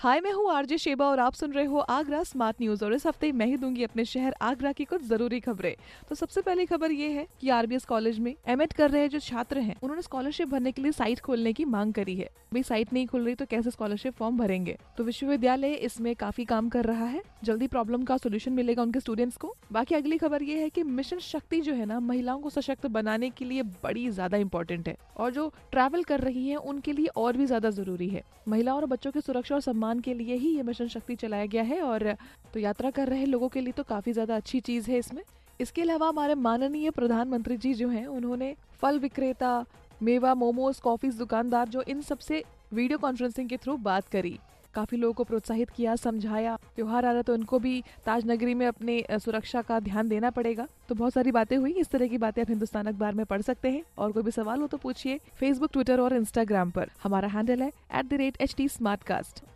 हाय, मैं हूँ RJ Sheba और आप सुन रहे हो आगरा स्मार्ट न्यूज़ और इस हफ़्ते मैं ही दूँगी अपने शहर आगरा की कुछ ज़रूरी खबरें। तो सबसे पहली खबर ये है कि आरबीएस कॉलेज में एमएड कर रहे जो छात्र हैं। उन्होंने स्कॉलरशिप भरने के लिए साइट खोलने की मांग करी है। भाई साइट नहीं खुल रही तो कैसे स्कॉलरशिप फॉर्म भरेंगे? तो विश्वविद्यालय इसमें काफ़ी काम कर रहा है। जल्दी प्रॉब्लम का सोल्यूशन मिलेगा उनके स्टूडेंट्स को। बाकी अगली खबर ये है की मिशन शक्ति जो है ना, महिलाओं को सशक्त बनाने के लिए बड़ी ज़्यादा इम्पोर्टेंट है। और जो ट्रैवल कर रही है, उनके लिए और भी ज़्यादा ज़रूरी है। महिलाओं और बच्चों की सुरक्षा और सम्मान के लिए ही ये मिशन शक्ति चलाया गया है और तो यात्रा कर रहे लोगों के लिए तो काफ़ी ज़्यादा अच्छी चीज़ है इसमें। इसके अलावा हमारे माननीय प्रधानमंत्री जी जो हैं, उन्होंने फल विक्रेता, मेवा, मोमोज कॉफ़ी दुकानदार जो इन सबसे वीडियो कॉन्फ्रेंसिंग के थ्रू बात करी। काफ़ी लोगों को प्रोत्साहित किया समझाया। त्योहार आ रहा तो उनको भी ताज नगरी में अपने सुरक्षा का ध्यान देना पड़ेगा। तो बहुत सारी बातें हुई इस तरह की बातें आप हिंदुस्तान अखबार में पढ़ सकते हैं। और कोई भी सवाल हो तो पूछिए फेसबुक ट्विटर और इंस्टाग्राम पर। हमारा हैंडल है at the rate H T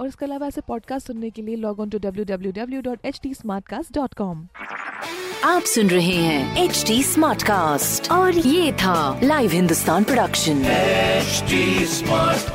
और इसके अलावा ऐसे पॉडकास्ट सुनने के लिए log on to W W W dot H T dot com आप सुन रहे हैं एच टी स्मार्ट कास्ट और ये था लाइव हिंदुस्तान प्रोडक्शन Smartcast.